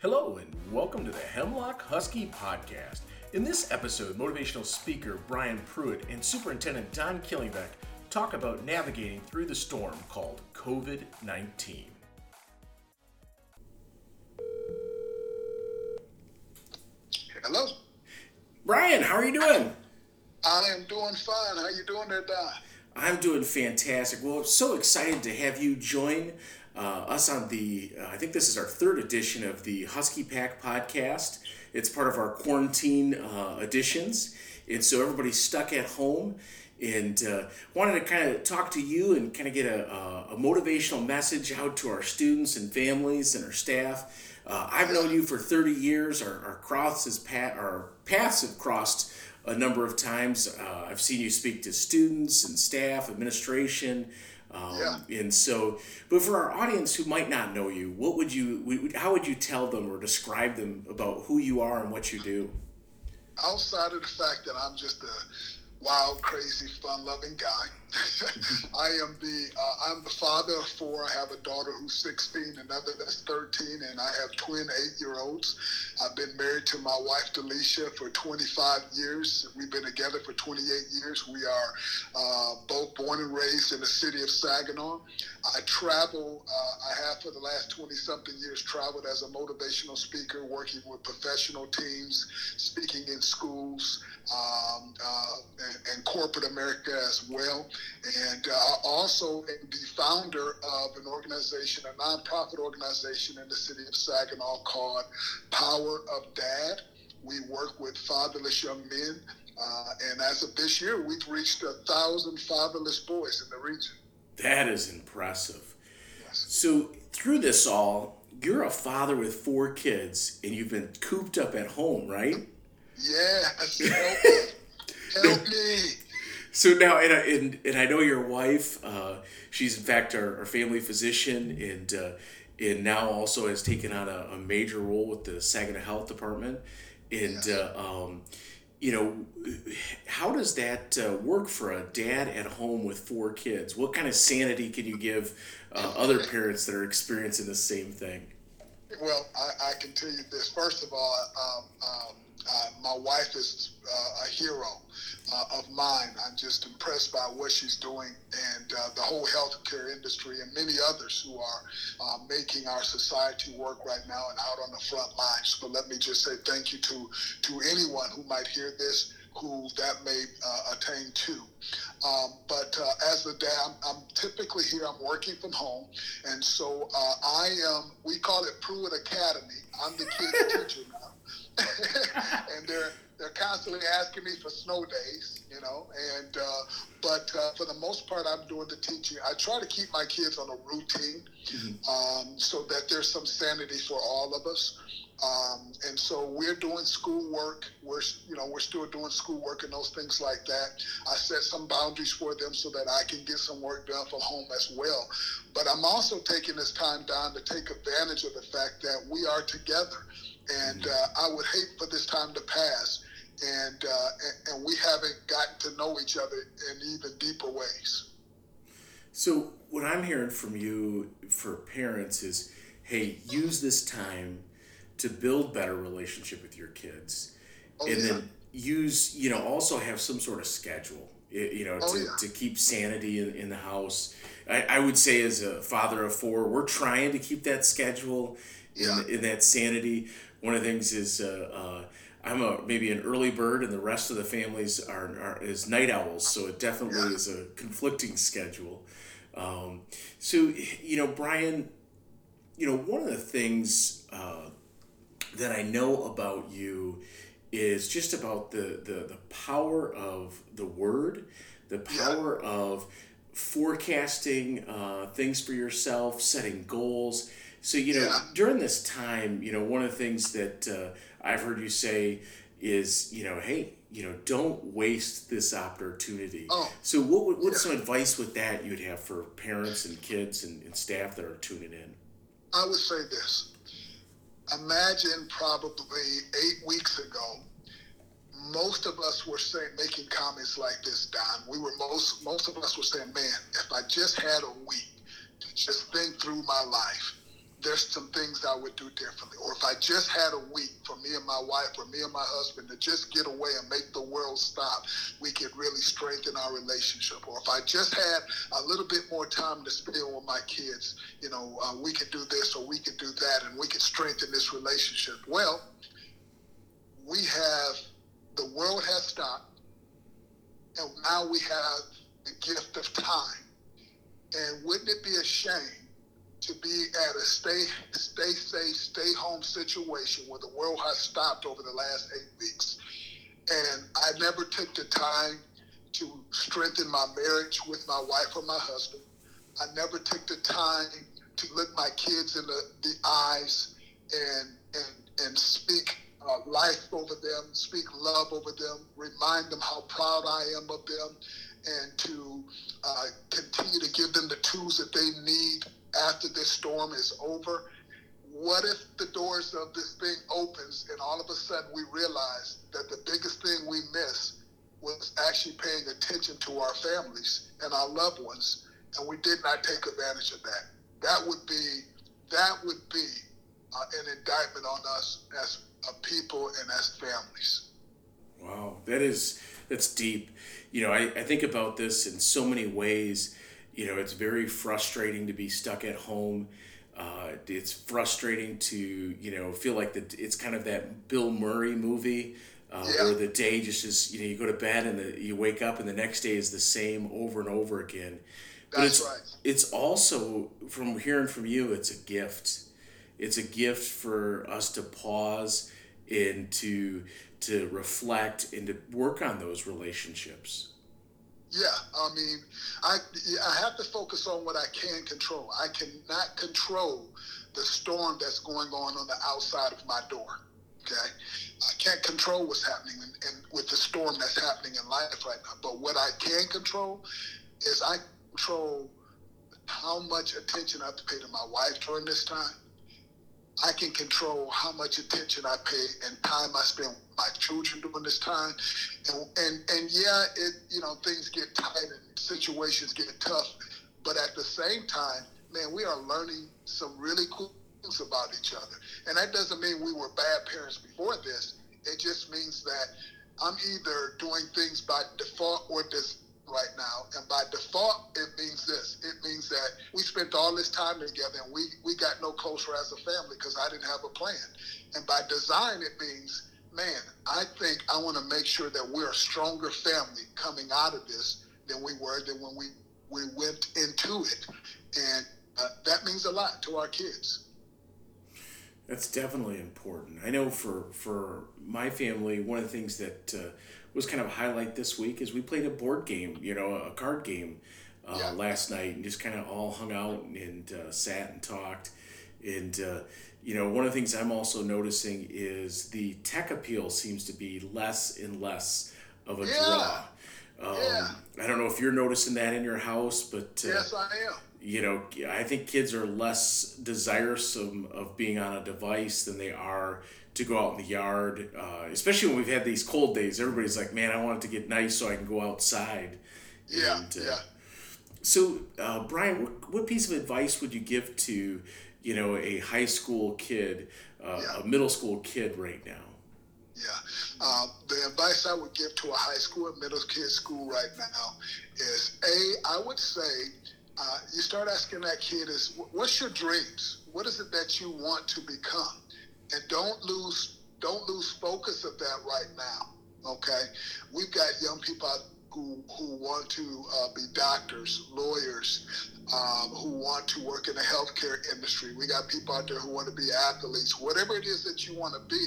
Hello, and welcome to the Hemlock Husky Podcast. In this episode, motivational speaker Brian Pruitt and Superintendent Don Killingbeck talk about navigating through the storm called COVID 19. Hello. Brian, how are you doing? I am doing fine. How you doing there, Don? I'm doing fantastic. Well, I'm so excited to have you join uh, us on the, uh, I think this is our third edition of the Husky Pack podcast. It's part of our quarantine uh, editions. And so everybody's stuck at home and uh, wanted to kind of talk to you and kind of get a, a, motivational message out to our students and families and our staff. Uh, I've known you for 30 years. Our, our, crosses, our paths have crossed a number of times. Uh, I've seen you speak to students and staff, administration. Um, yeah. And so, but for our audience who might not know you, what would you, how would you tell them or describe them about who you are and what you do? Outside of the fact that I'm just a wild, crazy, fun-loving guy. I am the uh, I'm the father of four. I have a daughter who's 16, another that's 13, and I have twin eight-year-olds. I've been married to my wife Delicia for 25 years. We've been together for 28 years. We are uh, both born and raised in the city of Saginaw. I travel. Uh, I have for the last 20-something years traveled as a motivational speaker, working with professional teams, speaking in schools, um, uh, and, and corporate America as well. And uh, also the founder of an organization, a nonprofit organization in the city of Saginaw called Power of Dad. We work with fatherless young men. Uh, and as of this year, we've reached a thousand fatherless boys in the region. That is impressive. Yes. So, through this all, you're a father with four kids and you've been cooped up at home, right? Yes. Help me. Help me. So now, and, and, and I know your wife. Uh, she's in fact our, our family physician, and uh, and now also has taken on a, a, major role with the Saginaw Health Department. And yes. uh, um, you know, how does that uh, work for a dad at home with four kids? What kind of sanity can you give uh, other parents that are experiencing the same thing? Well, I, I can tell you this. First of all, um, um, uh, my wife is uh, a hero uh, of mine. I'm just impressed by what she's doing and uh, the whole healthcare industry and many others who are uh, making our society work right now and out on the front lines. But let me just say thank you to to anyone who might hear this who that may uh, attain to. Um, but uh, as a dad, I'm, I'm, typically here. I'm working from home, and so uh, I am. We call it Pruitt Academy. I'm the kid teacher now. and they're they're constantly asking me for snow days, you know. And uh, but uh, for the most part, I'm doing the teaching. I try to keep my kids on a routine, mm-hmm. um, so that there's some sanity for all of us. Um, and so we're doing schoolwork. We're you know we're still doing schoolwork and those things like that. I set some boundaries for them so that I can get some work done from home as well. But I'm also taking this time down to take advantage of the fact that we are together and uh, I would hate for this time to pass, and, uh, and, we haven't gotten to know each other in even deeper ways. So what I'm hearing from you for parents is, hey, use this time to build better relationship with your kids, oh, and yeah. then use you know also have some sort of schedule you know oh, to, yeah. to keep sanity in, in the house I, I would say as a father of four we're trying to keep that schedule in, in that sanity one of the things is uh, uh, I'm a maybe an early bird, and the rest of the families are, are is night owls. So it definitely is a conflicting schedule. Um, so you know, Brian, you know, one of the things uh, that I know about you is just about the the the power of the word, the power yeah. of forecasting uh, things for yourself, setting goals so, you know, yeah. during this time, you know, one of the things that uh, I've heard you say is, you know, hey, you know, don't waste this opportunity. Oh, so, what what's yeah. some advice with that you'd have for parents and kids and, and staff that are tuning in? I would say this. Imagine probably eight weeks ago, most of us were saying, making comments like this, Don. We were most most of us were saying, "Man, if I just had a week to just think through my life, there's some things I would do differently. Or if I just had a week for me and my wife or me and my husband to just get away and make the world stop, we could really strengthen our relationship. Or if I just had a little bit more time to spend with my kids, you know, uh, we could do this or we could do that and we could strengthen this relationship. Well, we have, the world has stopped, and now we have the gift of time. And wouldn't it be a shame to be at a stay stay safe, stay home situation where the world has stopped over the last eight weeks. And I never took the time to strengthen my marriage with my wife or my husband. I never took the time to look my kids in the, the eyes and and and speak uh, life over them, speak love over them, remind them how proud I am of them, and to uh, continue to give them the tools that they need after this storm is over. What if the doors of this thing opens and all of a sudden we realize that the biggest thing we miss was actually paying attention to our families and our loved ones, and we did not take advantage of that. That would be that would be uh, an indictment on us as a people and as families. Wow, that is that's deep. You know, I, I think about this in so many ways you know, it's very frustrating to be stuck at home. Uh, it's frustrating to you know feel like that it's kind of that Bill Murray movie uh, yeah. where the day just is you know you go to bed and the, you wake up and the next day is the same over and over again. But That's it's, right. It's also from hearing from you, it's a gift. It's a gift for us to pause and to to reflect and to work on those relationships. Yeah, I mean, I I have to focus on what I can control. I cannot control the storm that's going on on the outside of my door. Okay, I can't control what's happening in, in, with the storm that's happening in life right now. But what I can control is I control how much attention I have to pay to my wife during this time. I can control how much attention I pay and time I spend with my children during this time. And, and, and yeah, it, you know, things get tight and situations get tough. But at the same time, man, we are learning some really cool things about each other. And that doesn't mean we were bad parents before this. It just means that I'm either doing things by default or dis- right now. And by default, it means this. It means that we spent all this time together and we, we got no closer as a family because I didn't have a plan. And by design, it means, man, I think I want to make sure that we're a stronger family coming out of this than we were than when we, we went into it. And uh, that means a lot to our kids. That's definitely important. I know for for my family, one of the things that uh, was kind of a highlight this week is we played a board game, you know, a card game uh, yeah. last night, and just kind of all hung out and uh, sat and talked. And uh, you know, one of the things I'm also noticing is the tech appeal seems to be less and less of a yeah. draw. Um, yeah. I don't know if you're noticing that in your house, but uh, yes, I am. You know, I think kids are less desirous of being on a device than they are to go out in the yard, uh, especially when we've had these cold days. Everybody's like, "Man, I want it to get nice so I can go outside." Yeah, and, uh, yeah. So, uh, Brian, what, what piece of advice would you give to, you know, a high school kid, uh, yeah. a middle school kid right now? Yeah. Uh, the advice I would give to a high school and middle kid school right now is A, I would say, uh, you start asking that kid is, what's your dreams? What is it that you want to become? and don't lose don't lose focus of that right now. Okay, we've got young people who who want to uh, be doctors, lawyers, um, who want to work in the healthcare industry. We got people out there who want to be athletes. Whatever it is that you want to be,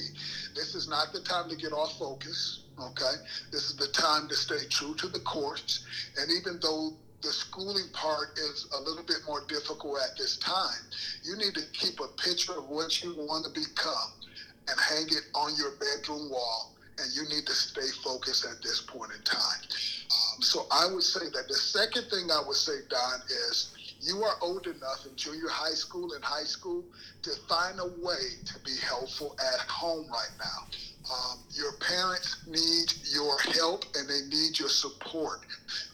this is not the time to get off focus. Okay, this is the time to stay true to the course. And even though the schooling part is a little bit more difficult at this time. You need to keep a picture of what you want to become and hang it on your bedroom wall. And you need to stay focused at this point in time. Um, so I would say that the second thing I would say, Don, is you are old enough in junior high school and high school to find a way to be helpful at home right now. Um, your parents need your help and they need your support.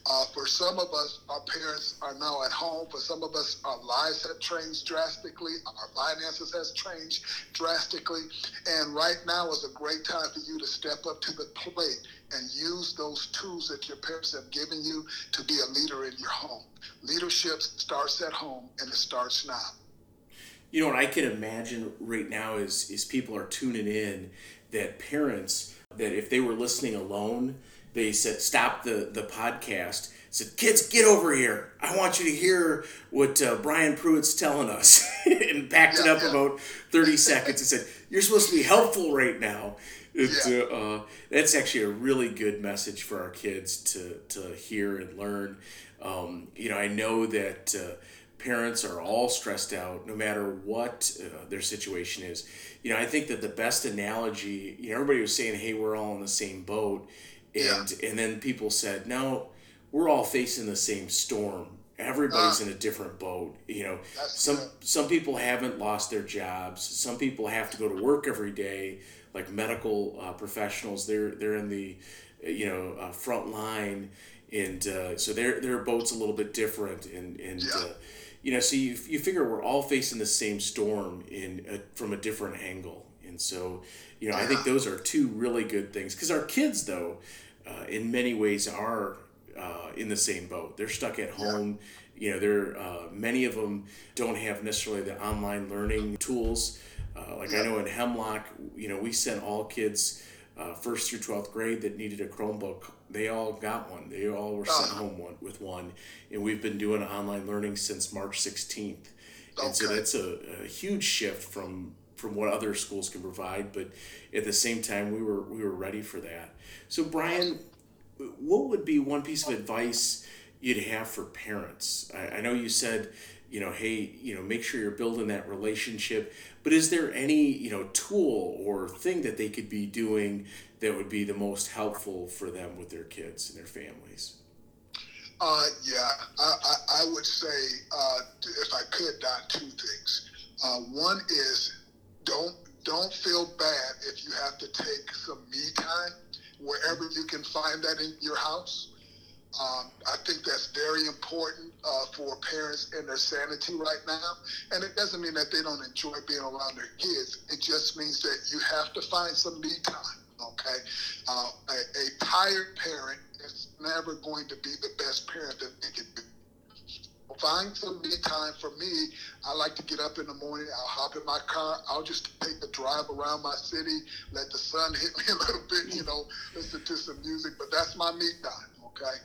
Uh, for some of us, our parents are now at home. For some of us, our lives have changed drastically. Our finances has changed drastically. And right now is a great time for you to step up to the plate and use those tools that your parents have given you to be a leader in your home. Leadership starts at home and it starts now. You know what I can imagine right now is is people are tuning in that parents that if they were listening alone, they said stop the the podcast. Said, kids, get over here. I want you to hear what uh, Brian Pruitt's telling us, and backed yeah, it up yeah. about thirty seconds and said, "You're supposed to be helpful right now." It, yeah. uh, that's actually a really good message for our kids to to hear and learn. Um, you know, I know that. Uh, parents are all stressed out no matter what uh, their situation is you know i think that the best analogy you know everybody was saying hey we're all in the same boat and yeah. and then people said no we're all facing the same storm everybody's uh, in a different boat you know some good. some people haven't lost their jobs some people have to go to work every day like medical uh, professionals they're they're in the you know uh, front line and uh, so their their boat's a little bit different and and yeah uh, you know, so you, you figure we're all facing the same storm in a, from a different angle, and so you know, I think those are two really good things because our kids, though, uh, in many ways, are uh, in the same boat. They're stuck at home. Yeah. You know, they're uh, many of them don't have necessarily the online learning tools. Uh, like. I know in Hemlock, you know, we sent all kids uh, first through 12th grade that needed a Chromebook, they all got one. They all were sent home one, with one. And we've been doing online learning since March 16th. And so that's a, a, huge shift from from what other schools can provide. But at the same time, we were we were ready for that. So Brian, what would be one piece of advice you'd have for parents? I, I know you said you know, hey, you know, make sure you're building that relationship. But is there any, you know, tool or thing that they could be doing that would be the most helpful for them with their kids and their families? Uh, yeah, I, I, I would say, uh, if I could, Don, two things. Uh, one is don't don't feel bad if you have to take some me time wherever you can find that in your house. Um, I think that's very important uh, for parents and their sanity right now. And it doesn't mean that they don't enjoy being around their kids. It just means that you have to find some me time. Okay, uh, a, a tired parent is never going to be the best parent that they can be find some me time for me. I like to get up in the morning. I'll hop in my car. I'll just take a drive around my city, let the sun hit me a little bit, you know, listen to some music. But that's my me time okay?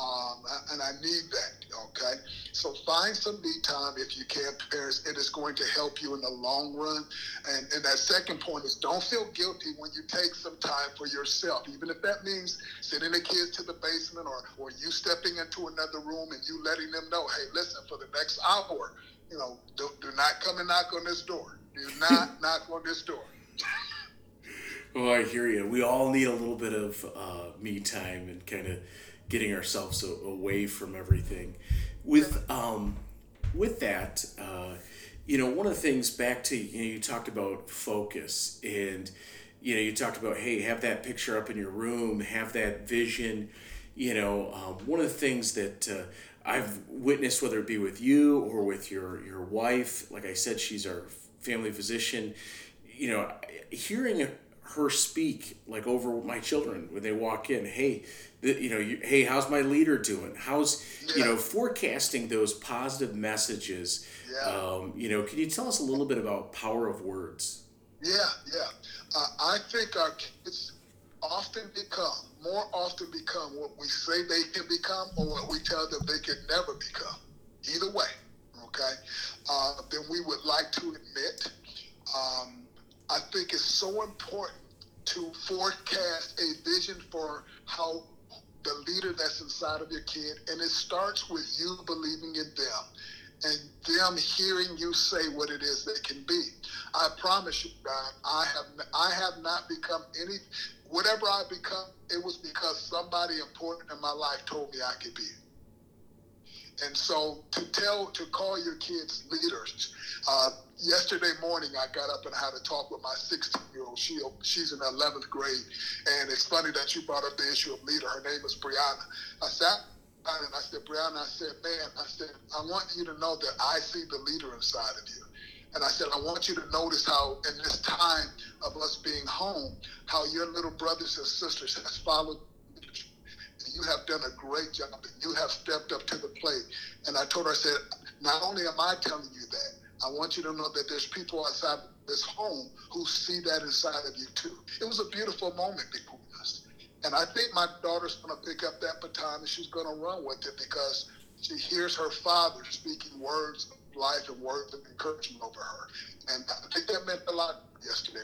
Um, and I need that, okay? So find some me time if you can, parents. It is going to help you in the long run. And, and that second point is don't feel guilty when you take some time for yourself, even if that means sending the kids to the basement or, or you stepping into another room and you letting them know, hey, listen, for the next hour, you know, do, do not come and knock on this door. Do not knock on this door. Oh, I hear you. We all need a little bit of uh, me time and kind of getting ourselves away from everything. With um, with that, uh, you know, one of the things back to you know you talked about focus and you know you talked about hey have that picture up in your room have that vision you know um, one of the things that uh, i've witnessed whether it be with you or with your your wife like i said she's our family physician you know hearing her speak like over my children when they walk in hey the, you know you, hey how's my leader doing? How's yeah. you know forecasting those positive messages. Yeah. um, you know can you tell us a little bit about power of words? Yeah yeah. Uh, i think our kids often become more often become what we say they can become or what we tell them they can never become. Either way okay? Uh, then we would like to admit um, I think it's so important to forecast a vision for how the leader that's inside of your kid, and it starts with you believing in them and them hearing you say what it is they can be. I promise you, God, I have I have not become any whatever I become. It was because somebody important in my life told me I could be. And so to tell to call your kids leaders, uh, yesterday morning I got up and I had a talk with my 16 year old. She she's in 11th grade, and it's funny that you brought up the issue of leader. Her name is Brianna. I sat and I said, Brianna, I said, man, I said, I want you to know that I see the leader inside of you. And I said, I want you to notice how, in this time of us being home, how your little brothers and sisters has followed. You have done a great job, and you have stepped up to the plate. And I told her, I said, not only am I telling you that, I want you to know that there's people outside this home who see that inside of you too. It was a beautiful moment between us. And I think my daughter's going to pick up that baton and she's going to run with it because she hears her father speaking words of life and words of encouragement over her. And I think that meant a lot yesterday.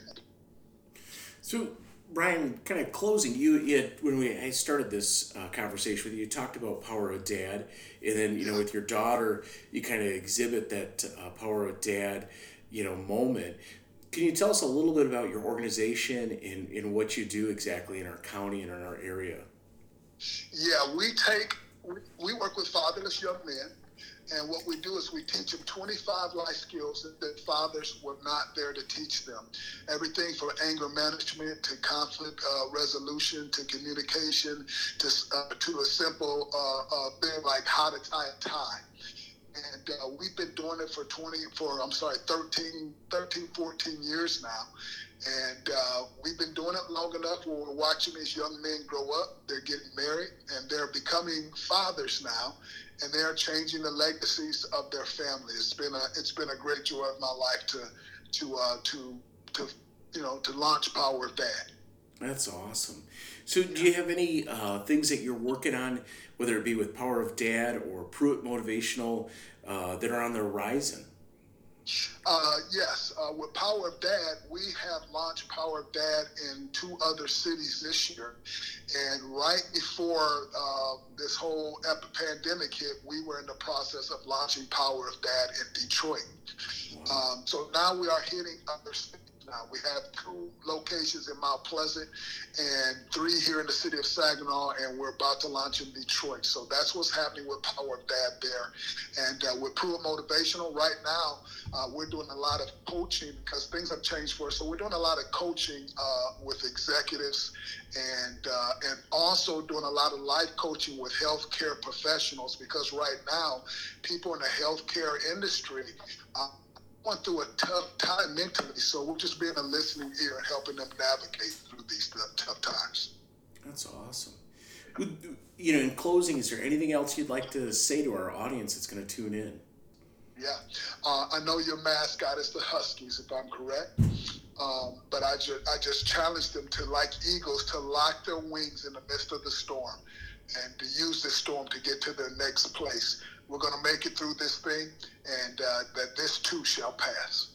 So, Brian, kind of closing, you, you when we I started this uh, conversation with you, you talked about power of dad, and then you know with your daughter, you kind of exhibit that uh, power of dad, you know, moment. Can you tell us a little bit about your organization and, and what you do exactly in our county and in our area? Yeah, we take we work with fatherless young men and what we do is we teach them 25 life skills that fathers were not there to teach them. Everything from anger management to conflict uh, resolution to communication to, uh, to a simple uh, uh thing like how to tie a tie. And uh, we've been doing it for 20, for, I'm sorry, 13, 13 14 years now. And uh, we've been doing it long enough where we're watching these young men grow up. They're getting married and they're becoming fathers now and they are changing the legacies of their family. It's been a it's been a great joy of my life to to uh, to to you know to launch Power of Dad. That's awesome. So, do you have any uh, things that you're working on, whether it be with Power of Dad or Pruitt Motivational, uh, that are on the horizon? Uh, yes, uh, with Power of Dad, we have launched Power of Dad in two other cities this year. And right before uh, this whole pandemic hit, we were in the process of launching Power of Dad in Detroit. Um, so now we are hitting other cities now. We have two locations in Mount Pleasant and three here in the city of Saginaw, and we're about to launch in Detroit. So that's what's happening with Power of Dad there. And uh, with Pruitt Motivational, right now, uh, we're doing a lot of coaching because things have changed for us. So we're doing a lot of coaching uh, with executives and uh, and also doing a lot of life coaching with healthcare professionals because right now, people in the healthcare industry uh, going through a tough time mentally, so we're just being a listening ear and helping them navigate through these tough times. That's awesome. You know, in closing, is there anything else you'd like to say to our audience that's going to tune in? Yeah, uh, I know your mascot is the Huskies, if I'm correct. Um, but I just I just challenge them to, like eagles, to lock their wings in the midst of the storm, and to use the storm to get to their next place. We're going to make it through this thing, and uh, that this too shall pass.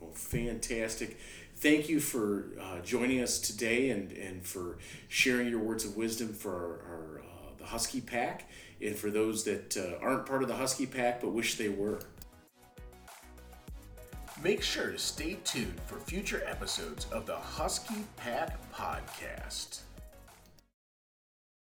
Well, fantastic. Thank you for uh, joining us today and, and for sharing your words of wisdom for our, our uh, the Husky Pack and for those that uh, aren't part of the Husky Pack but wish they were. Make sure to stay tuned for future episodes of the Husky Pack Podcast.